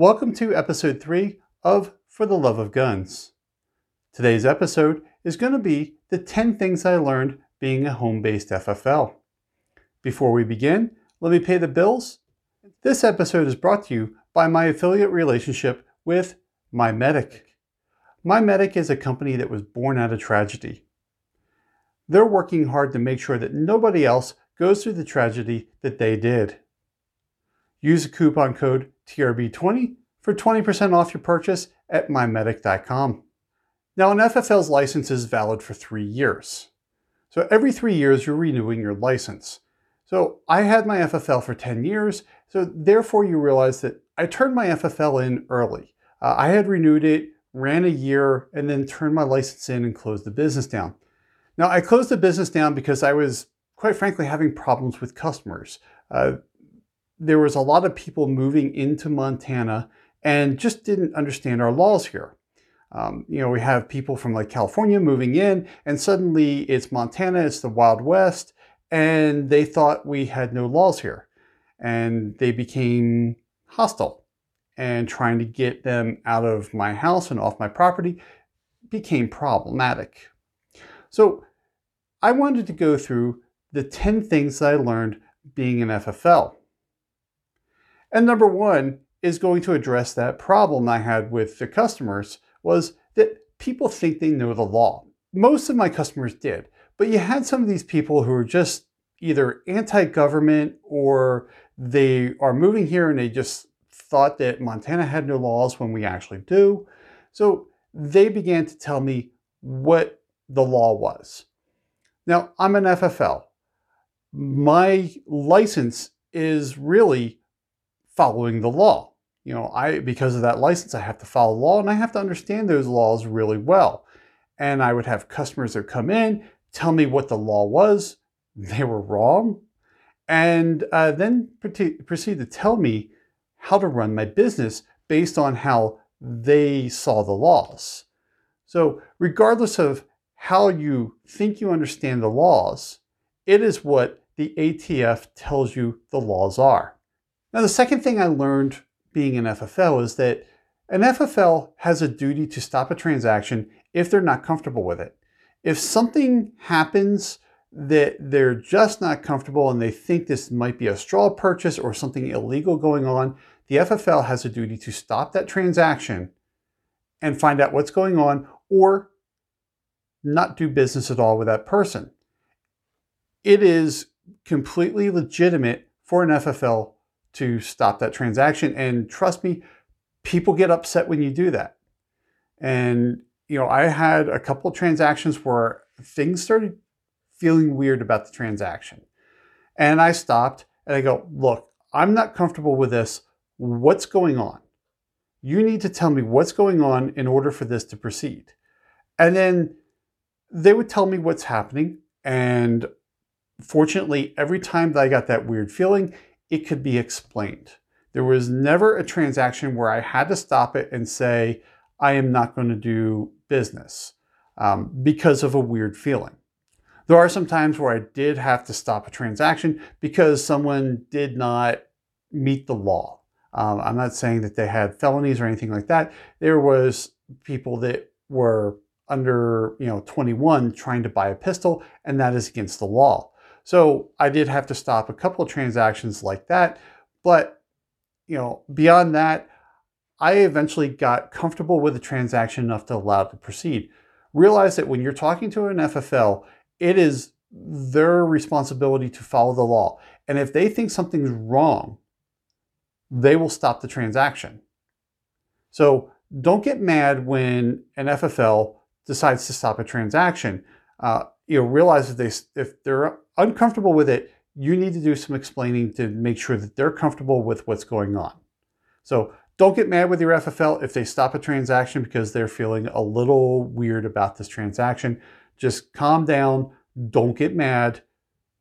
Welcome to episode 3 of For the Love of Guns. Today's episode is going to be the 10 things I learned being a home based FFL. Before we begin, let me pay the bills. This episode is brought to you by my affiliate relationship with MyMedic. MyMedic is a company that was born out of tragedy. They're working hard to make sure that nobody else goes through the tragedy that they did. Use the coupon code TRB20 for 20% off your purchase at mymedic.com. Now, an FFL's license is valid for three years. So every three years, you're renewing your license. So I had my FFL for 10 years, so therefore you realize that I turned my FFL in early. Uh, I had renewed it, ran a year, and then turned my license in and closed the business down. Now, I closed the business down because I was, quite frankly, having problems with customers. Uh, there was a lot of people moving into Montana and just didn't understand our laws here. Um, you know, we have people from like California moving in, and suddenly it's Montana, it's the Wild West, and they thought we had no laws here. And they became hostile. And trying to get them out of my house and off my property became problematic. So I wanted to go through the 10 things that I learned being an FFL. And number one is going to address that problem I had with the customers was that people think they know the law. Most of my customers did, but you had some of these people who are just either anti-government or they are moving here and they just thought that Montana had no laws when we actually do. So they began to tell me what the law was. Now, I'm an FFL. My license is really following the law. You know, I because of that license, I have to follow law and I have to understand those laws really well. And I would have customers that come in, tell me what the law was, they were wrong, and uh, then proceed to tell me how to run my business based on how they saw the laws. So, regardless of how you think you understand the laws. It is what the ATF tells you the laws are. Now, the second thing I learned being an FFL is that an FFL has a duty to stop a transaction if they're not comfortable with it. If something happens that they're just not comfortable and they think this might be a straw purchase or something illegal going on, the FFL has a duty to stop that transaction and find out what's going on or not do business at all with that person. It is completely legitimate for an FFL to stop that transaction. And trust me, people get upset when you do that. And, you know, I had a couple transactions where things started feeling weird about the transaction. And I stopped and I go, look, I'm not comfortable with this. What's going on? You need to tell me what's going on in order for this to proceed. And then they would tell me what's happening. And fortunately, every time that I got that weird feeling, it could be explained. There was never a transaction where I had to stop it and say, I am not going to do business um, because of a weird feeling. There are some times where I did have to stop a transaction because someone did not meet the law. Um, I'm not saying that they had felonies or anything like that. There was people that were under you know 21 trying to buy a pistol, and that is against the law. So I did have to stop a couple of transactions like that, but you know beyond that, I eventually got comfortable with the transaction enough to allow it to proceed. Realize that when you're talking to an FFL, it is their responsibility to follow the law. And if they think something's wrong, they will stop the transaction. So don't get mad when an FFL decides to stop a transaction, uh, you know, realize that they, if they're uncomfortable with it, you need to do some explaining to make sure that they're comfortable with what's going on. So don't get mad with your FFL if they stop a transaction because they're feeling a little weird about this transaction. Just calm down, don't get mad,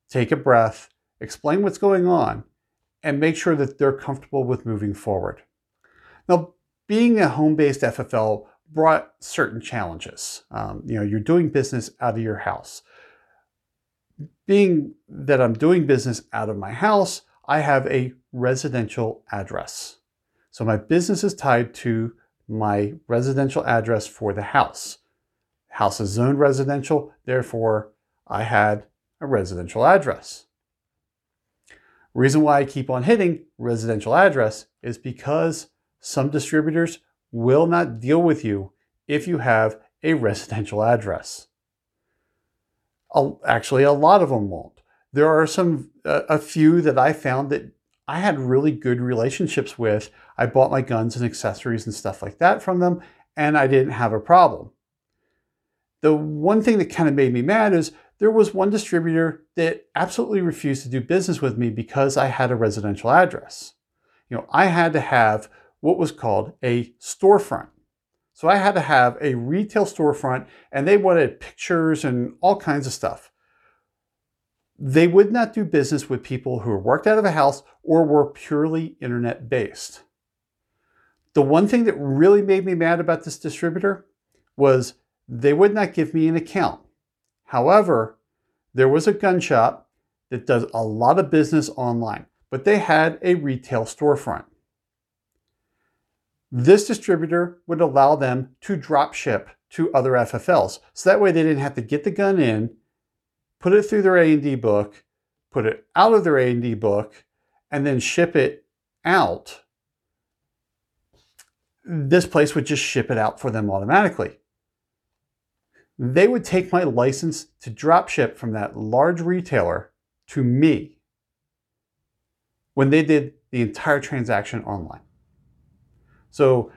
take a breath, explain what's going on, and make sure that they're comfortable with moving forward. Now, being a home based FFL brought certain challenges. Um, you know, you're doing business out of your house. Being that I'm doing business out of my house, I have a residential address. So my business is tied to my residential address for the house. House is zoned residential, therefore I had a residential address. Reason why I keep on hitting residential address is because some distributors will not deal with you if you have a residential address. Actually, a lot of them won't. There are some, a few that I found that I had really good relationships with. I bought my guns and accessories and stuff like that from them, and I didn't have a problem. The one thing that kind of made me mad is there was one distributor that absolutely refused to do business with me because I had a residential address. You know, I had to have what was called a storefront. So I had to have a retail storefront and they wanted pictures and all kinds of stuff. They would not do business with people who worked out of a house or were purely internet based. The one thing that really made me mad about this distributor was they would not give me an account. However, there was a gun shop that does a lot of business online, but they had a retail storefront. This distributor would allow them to drop ship to other FFLs. So that way they didn't have to get the gun in, put it through their A&D book, put it out of their A&D book, and then ship it out. This place would just ship it out for them automatically. They would take my license to drop ship from that large retailer to me when they did the entire transaction online. So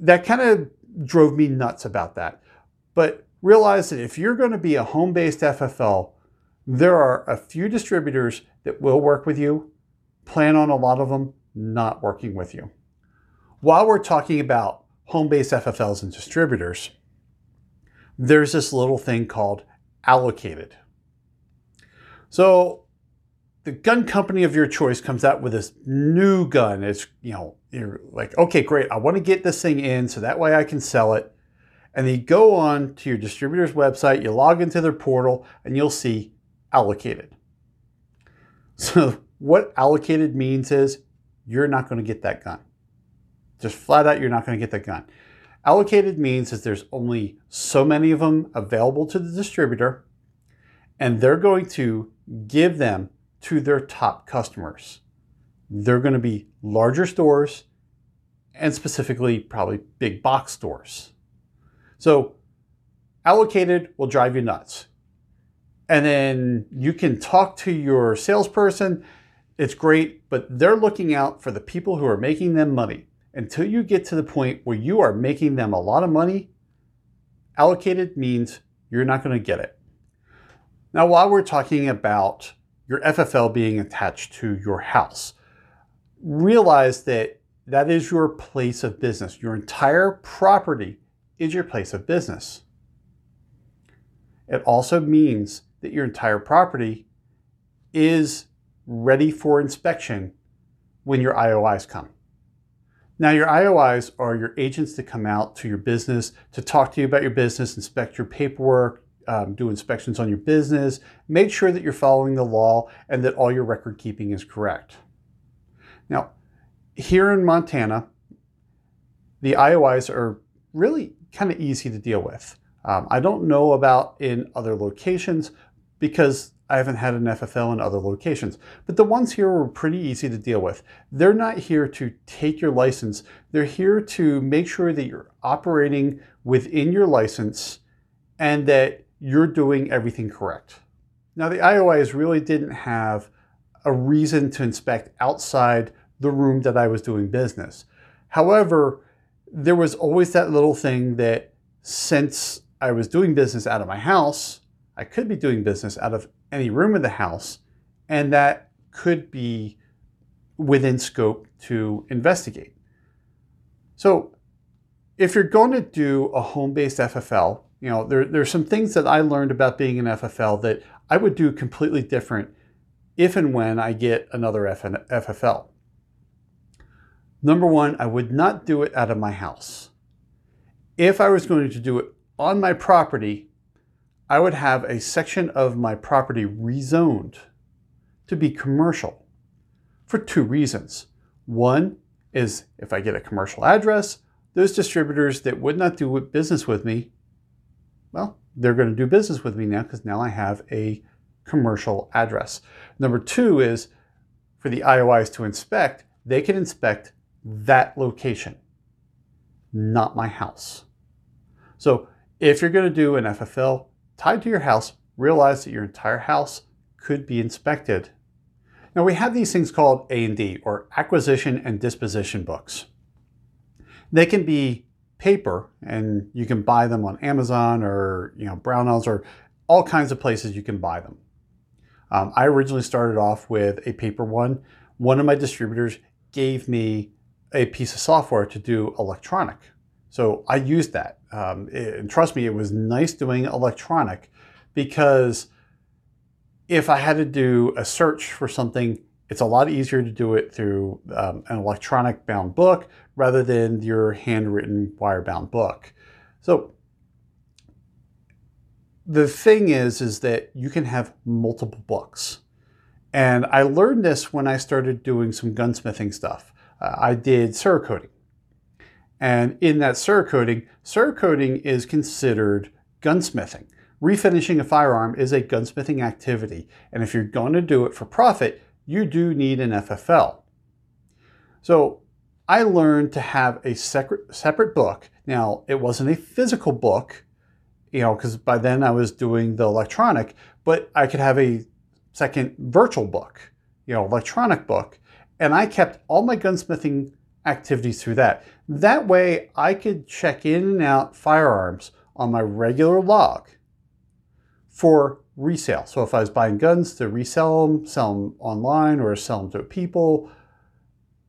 that kind of drove me nuts about that. But realize that if you're going to be a home based FFL, there are a few distributors that will work with you. Plan on a lot of them not working with you. While we're talking about home based FFLs and distributors, there's this little thing called allocated. So the gun company of your choice comes out with this new gun. It's, you know, you're like, okay, great. I want to get this thing in so that way I can sell it. And then you go on to your distributor's website, you log into their portal, and you'll see allocated. So, what allocated means is you're not going to get that gun. Just flat out, you're not going to get that gun. Allocated means that there's only so many of them available to the distributor, and they're going to give them to their top customers. They're going to be larger stores and specifically probably big box stores. So allocated will drive you nuts. And then you can talk to your salesperson. It's great, but they're looking out for the people who are making them money. Until you get to the point where you are making them a lot of money, allocated means you're not going to get it. Now, while we're talking about your FFL being attached to your house. Realize that that is your place of business. Your entire property is your place of business. It also means that your entire property is ready for inspection when your IOIs come. Now, your IOIs are your agents that come out to your business to talk to you about your business, inspect your paperwork, um, do inspections on your business, make sure that you're following the law and that all your record keeping is correct. Now, here in Montana, the IOIs are really kind of easy to deal with. Um, I don't know about in other locations because I haven't had an FFL in other locations, but the ones here were pretty easy to deal with. They're not here to take your license. They're here to make sure that you're operating within your license and that you're doing everything correct. Now, the IOIs really didn't have a reason to inspect outside the room that I was doing business. However, there was always that little thing that since I was doing business out of my house, I could be doing business out of any room in the house, and that could be within scope to investigate. So, if you're going to do a home based FFL, you know, there, are some things that I learned about being an FFL that I would do completely different if and when I get another FFL. Number one, I would not do it out of my house. If I was going to do it on my property, I would have a section of my property rezoned to be commercial for two reasons. One, is if I get a commercial address, those distributors that would not do business with me, well, they're going to do business with me now because now I have a commercial address. Number two is for the IOIs to inspect, they can inspect that location, not my house. So if you're going to do an FFL tied to your house, realize that your entire house could be inspected. Now we have these things called A&D or acquisition and disposition books. They can be paper and you can buy them on Amazon or you know Brownells or all kinds of places you can buy them. Um, I originally started off with a paper one. One of my distributors gave me a piece of software to do electronic. So I used that. Um, it, and trust me, it was nice doing electronic because if I had to do a search for something, it's a lot easier to do it through um, an electronic bound book rather than your handwritten wire bound book. So the thing is, is that you can have multiple books. And I learned this when I started doing some gunsmithing stuff. Uh, I did Cerakoting. And in that Cerakoting, Cerakoting is considered gunsmithing. Refinishing a firearm is a gunsmithing activity. And if you're going to do it for profit, you do need an FFL. So I learned to have a separate, separate book. Now, it wasn't a physical book, you know, because by then I was doing the electronic, but I could have a second virtual book, you know, electronic book. And I kept all my gunsmithing activities through that. That way I could check in and out firearms on my regular log for resale. So if I was buying guns to resell them, sell them online or sell them to people,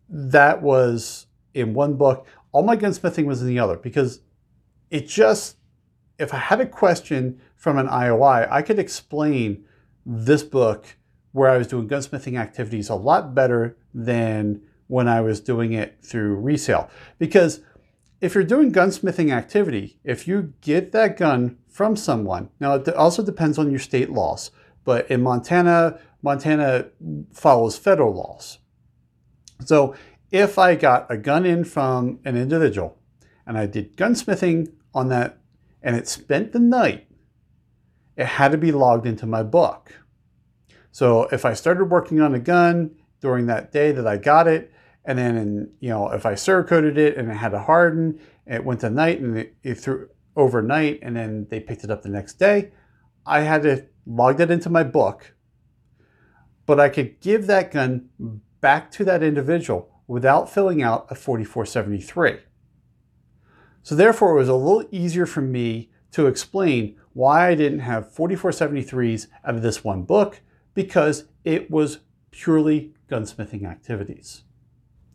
that was in one book. All my gunsmithing was in the other because it just if I had a question from an IOI, I could explain this book where I was doing gunsmithing activities a lot better than when I was doing it through resale. Because if you're doing gunsmithing activity, if you get that gun from someone, now it also depends on your state laws, but in Montana, Montana follows federal laws. So if I got a gun in from an individual and I did gunsmithing on that and it spent the night, it had to be logged into my book. So if I started working on a gun during that day that I got it, and then in, you know if I Cerakoted it and it had to harden, it went to night and it, it threw overnight, and then they picked it up the next day, I had to log that into my book. But I could give that gun back to that individual without filling out a 4473. So therefore, it was a little easier for me to explain why I didn't have 4473s out of this one book because it was purely gunsmithing activities.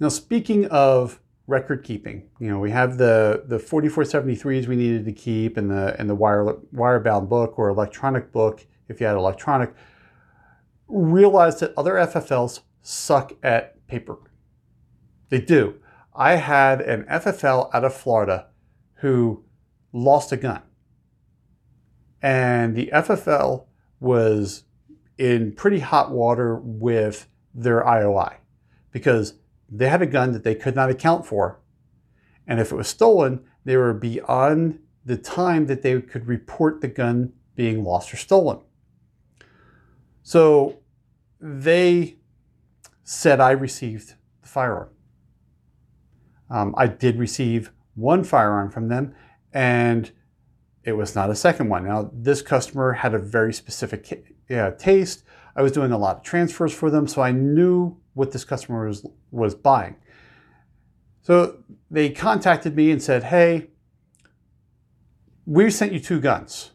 Now, speaking of record keeping, you know, we have the, the 4473s we needed to keep and the, and the wire, wire bound book or electronic book, if you had electronic, realize that other FFLs suck at paper. They do. I had an FFL out of Florida who lost a gun. And the FFL was in pretty hot water with their IOI because they had a gun that they could not account for. And if it was stolen, they were beyond the time that they could report the gun being lost or stolen. So they said I received the firearm. Um, I did receive one firearm from them and it was not a second one. Now, this customer had a very specific uh, taste. I was doing a lot of transfers for them, so I knew what this customer was, was buying. So they contacted me and said, hey, we sent you two guns.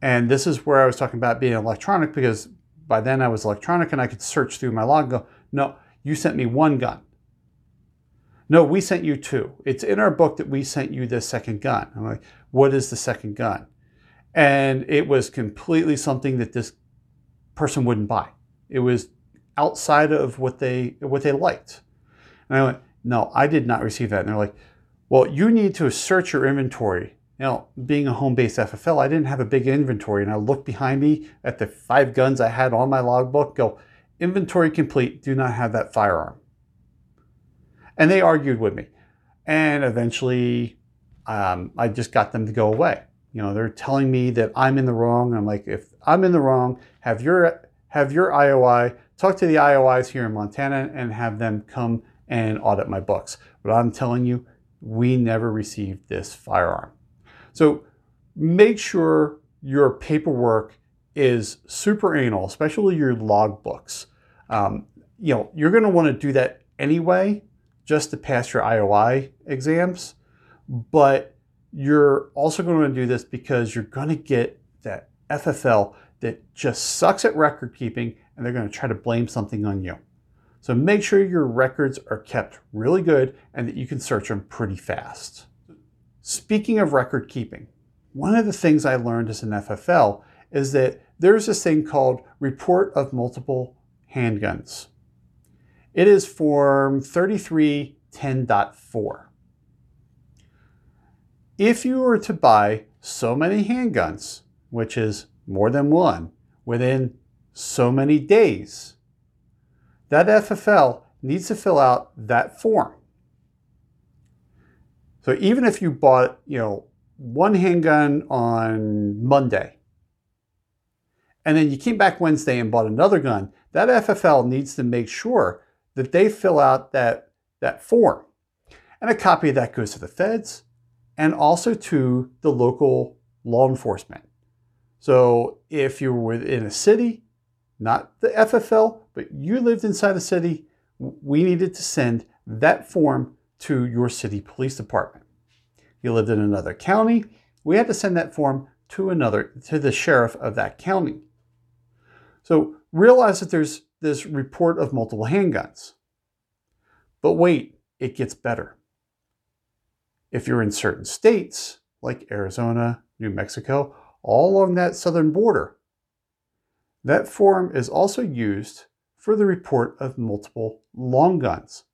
And this is where I was talking about being electronic because by then I was electronic and I could search through my log and go, no, you sent me one gun. No, we sent you two. It's in our book that we sent you the second gun. I'm like, what is the second gun? And it was completely something that this person wouldn't buy. It was outside of what they what they liked. And I went, no, I did not receive that. And they're like, well, you need to search your inventory. Now, being a home-based FFL, I didn't have a big inventory. And I looked behind me at the five guns I had on my logbook, go, inventory complete, do not have that firearm. And they argued with me. And eventually, um, I just got them to go away. You know, they're telling me that I'm in the wrong. I'm like, if I'm in the wrong, have your have your IOI talk to the IOIs here in Montana and have them come and audit my books. But I'm telling you, we never received this firearm. So make sure your paperwork is super anal, especially your log books. Um, you know, you're going to want to do that anyway, just to pass your IOI exams. But you're also going to do this because you're going to get that FFL that just sucks at record keeping and they're going to try to blame something on you. So make sure your records are kept really good and that you can search them pretty fast. Speaking of record keeping, one of the things I learned as an FFL is that there's this thing called Report of Multiple Handguns. It is Form 3310.4. If you were to buy so many handguns, which is more than one, within so many days, that FFL needs to fill out that form. So even if you bought, you know, one handgun on Monday, and then you came back Wednesday and bought another gun, that FFL needs to make sure that they fill out that, that form. And a copy of that goes to the feds and also to the local law enforcement. So if you're within a city, not the FFL, but you lived inside the city, we needed to send that form to your city police department. You lived in another county, we had to send that form to another to the sheriff of that county. So realize that there's this report of multiple handguns. But wait, it gets better. If you're in certain states, like Arizona, New Mexico, all along that southern border, that form is also used for the report of multiple long guns.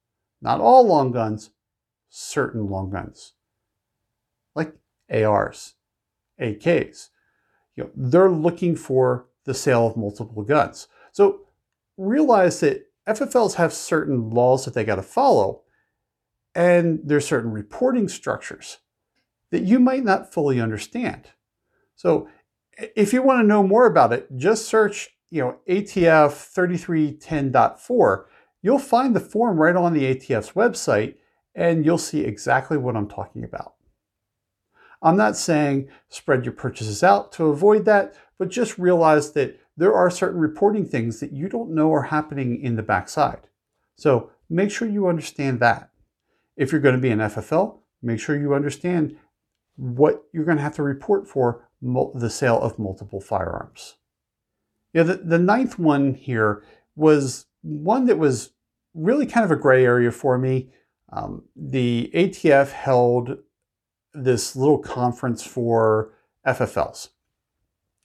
Not all long guns, certain long guns, like ARs, AKs. You know, they're looking for the sale of multiple guns. So realize that FFLs have certain laws that they got to follow, and there's certain reporting structures that you might not fully understand. So if you want to know more about it, just search, you know, ATF 3310.4. You'll find the form right on the ATF's website and you'll see exactly what I'm talking about. I'm not saying spread your purchases out to avoid that, but just realize that there are certain reporting things that you don't know are happening in the backside. So make sure you understand that. If you're going to be an FFL, make sure you understand what you're going to have to report for the sale of multiple firearms. Yeah, the, the ninth one here was one that was really kind of a gray area for me. Um, the ATF held this little conference for FFLs.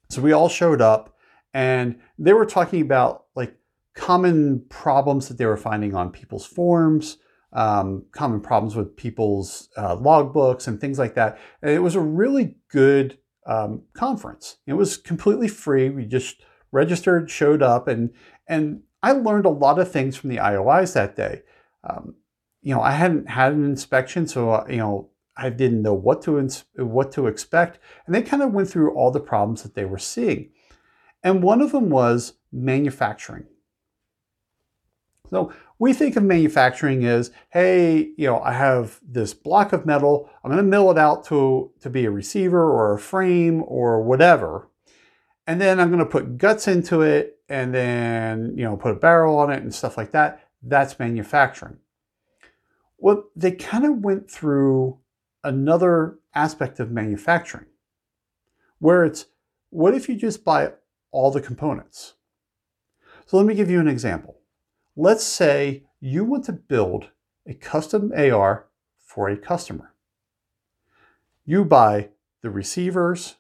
So we all showed up and they were talking about like common problems that they were finding on people's forms, um, common problems with people's uh, logbooks and things like that. And it was a really good um, conference. It was completely free. We just registered, showed up, and and I learned a lot of things from the IOIs that day. Um, you know, I hadn't had an inspection, so uh, you know I didn't know what to ins- what to expect, and they kind of went through all the problems that they were seeing. And one of them was manufacturing. So we think of manufacturing as, hey, you know, I have this block of metal, I'm going to mill it out to, to be a receiver or a frame or whatever. And then I'm going to put guts into it and then, you know, put a barrel on it and stuff like that. That's manufacturing. Well, they kind of went through another aspect of manufacturing where it's, what if you just buy all the components? So let me give you an example. Let's say you want to build a custom AR for a customer. You buy the receivers,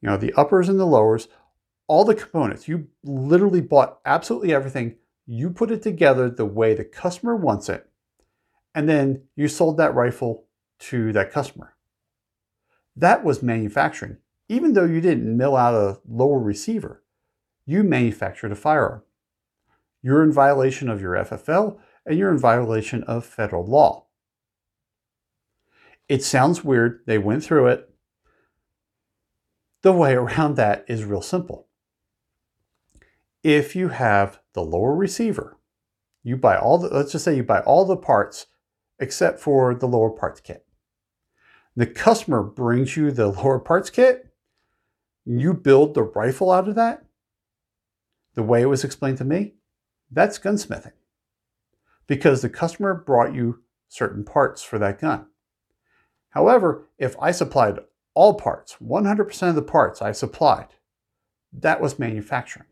you know, the uppers and the lowers, all the components. You literally bought absolutely everything. You put it together the way the customer wants it, and then you sold that rifle to that customer. That was manufacturing. Even though you didn't mill out a lower receiver, you manufactured a firearm. You're in violation of your FFL and you're in violation of federal law. It sounds weird. They went through it. The way around that is real simple. If you have the lower receiver, you buy all the, let's just say you buy all the parts except for the lower parts kit. The customer brings you the lower parts kit, you build the rifle out of that, the way it was explained to me, that's gunsmithing. Because the customer brought you certain parts for that gun. However, if I supplied all parts, 100% of the parts I supplied, that was manufacturing.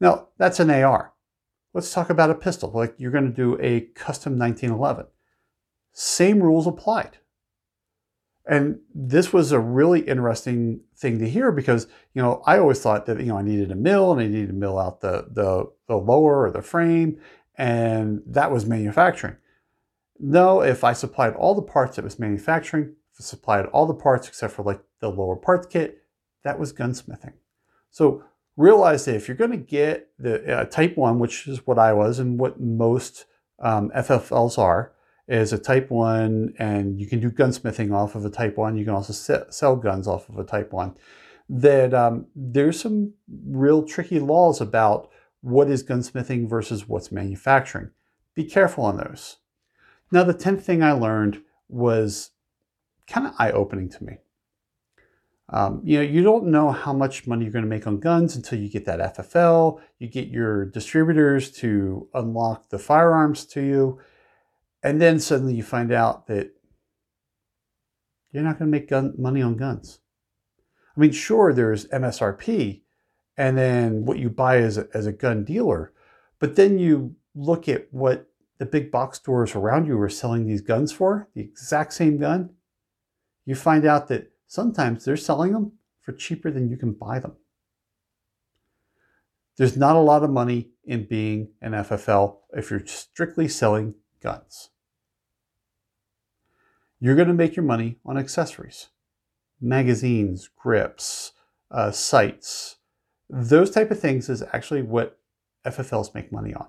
Now, that's an AR. Let's talk about a pistol, like you're going to do a custom 1911. Same rules applied. And this was a really interesting thing to hear because, you know, I always thought that, you know, I needed a mill and I needed to mill out the, the, the lower or the frame, and that was manufacturing. No, if I supplied all the parts, it was manufacturing. If I supplied all the parts except for like the lower parts kit, that was gunsmithing. So realize that if you're going to get the uh, type 1, which is what I was and what most um, FFLs are, is a type 1 and you can do gunsmithing off of a type 1. You can also sell guns off of a type 1. That um, there's some real tricky laws about what is gunsmithing versus what's manufacturing. Be careful on those. Now, the 10th thing I learned was kind of eye opening to me. Um, you know, you don't know how much money you're going to make on guns until you get that FFL. You get your distributors to unlock the firearms to you. And then suddenly you find out that you're not going to make gun, money on guns. I mean, sure, there's MSRP and then what you buy as a, as a gun dealer, but then you look at what the big box stores around you are selling these guns for, the exact same gun, you find out that sometimes they're selling them for cheaper than you can buy them. There's not a lot of money in being an FFL if you're strictly selling guns. You're going to make your money on accessories, magazines, grips, uh, sights. Those type of things is actually what FFLs make money on.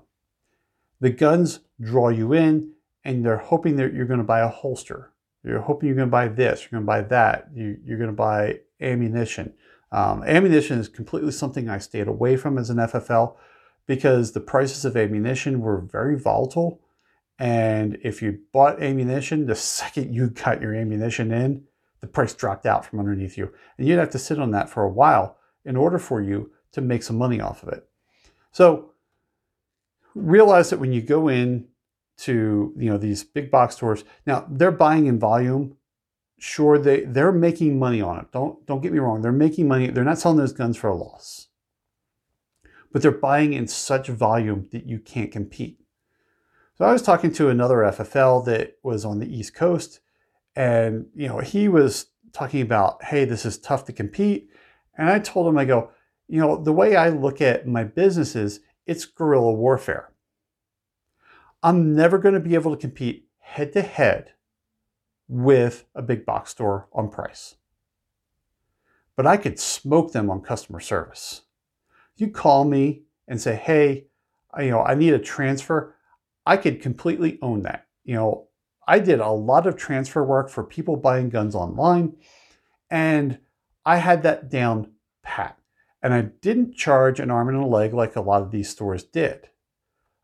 The guns draw you in and they're hoping that you're going to buy a holster you're hoping you're going to buy this, you're going to buy that, you, are going to buy ammunition. Um, ammunition is completely something I stayed away from as an FFL because the prices of ammunition were very volatile. And if you bought ammunition, the second you got your ammunition in, the price dropped out from underneath you. And you'd have to sit on that for a while in order for you to make some money off of it. So realize that when you go in to you know these big box stores. Now they're buying in volume. Sure, they they're making money on it. Don't don't get me wrong. They're making money. They're not selling those guns for a loss, but they're buying in such volume that you can't compete. So I was talking to another FFL that was on the East Coast, and you know he was talking about, hey, this is tough to compete. And I told him, I go, you know, the way I look at my business is it's guerrilla warfare. I'm never going to be able to compete head to head with a big box store on price. But I could smoke them on customer service. You call me and say, hey, you know, I need a transfer. I could completely own that. You know, I did a lot of transfer work for people buying guns online, and I had that down pat. And I didn't charge an arm and a leg like a lot of these stores did.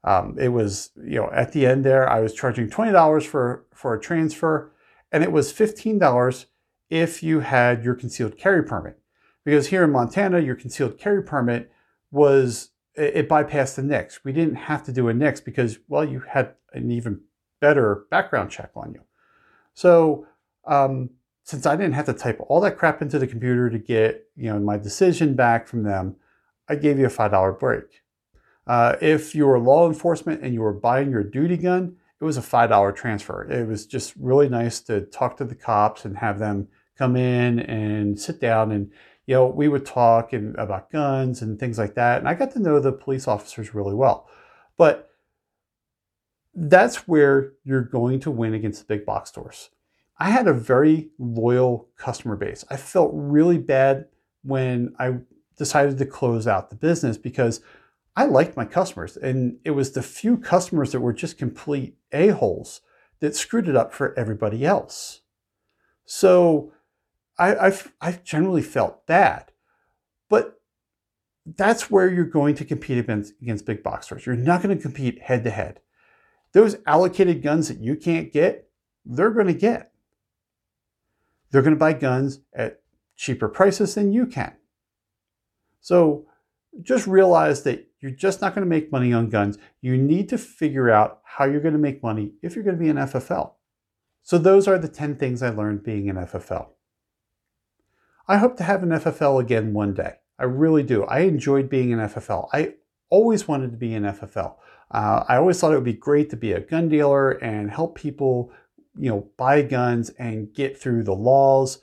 Um, it was, you know, at the end there, I was charging $20 for, for a transfer, and it was $15 if you had your concealed carry permit. Because here in Montana, your concealed carry permit was, it, bypassed the NICS. We didn't have to do a NICS because, well, you had an even better background check on you. So, um, since I didn't have to type all that crap into the computer to get, you know, my decision back from them, I gave you a $5 break. Uh, if you were law enforcement and you were buying your duty gun, it was a $5 transfer. It was just really nice to talk to the cops and have them come in and sit down and you know we would talk about guns and things like that and i got to know the police officers really well. But that's where you're going to win against the big box stores. I had a very loyal customer base. I felt really bad when i decided to close out the business because I liked my customers, and it was the few customers that were just complete a-holes that screwed it up for everybody else. So I, I've, I've generally felt that. But that's where you're going to compete against, against big box stores. You're not going to compete head to head. Those allocated guns that you can't get, they're going to get. They're going to buy guns at cheaper prices than you can. So just realize that you're just not going to make money on guns. You need to figure out how you're going to make money if you're going to be an FFL. So those are the 10 things I learned being an FFL. I hope to have an FFL again one day. I really do. I enjoyed being an FFL. I always wanted to be an FFL. Uh, I always thought it would be great to be a gun dealer and help people, you know, buy guns and get through the laws.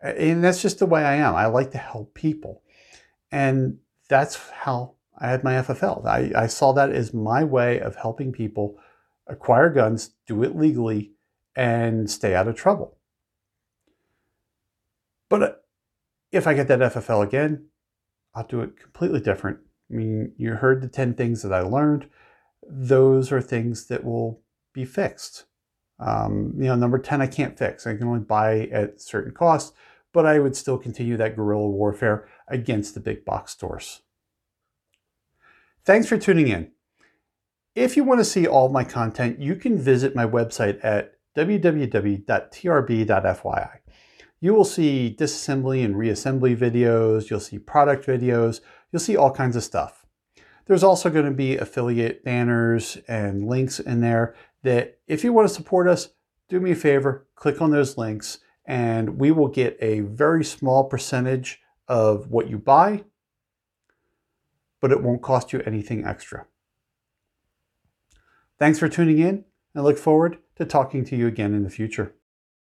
And that's just the way I am. I like to help people. And that's how I had my FFL. I, I saw that as my way of helping people acquire guns, do it legally, and stay out of trouble. But uh, if I get that FFL again, I'll do it completely different. I mean, you heard the 10 things that I learned. Those are things that will be fixed. Um, you know, number 10, I can't fix. I can only buy at certain costs, but I would still continue that guerrilla warfare against the big box stores. Thanks for tuning in. If you want to see all my content, you can visit my website at www.trb.fyi. You will see disassembly and reassembly videos, you'll see product videos, you'll see all kinds of stuff. There's also going to be affiliate banners and links in there that if you want to support us, do me a favor, click on those links and we will get a very small percentage of what you buy but it won't cost you anything extra. Thanks for tuning in and look forward to talking to you again in the future.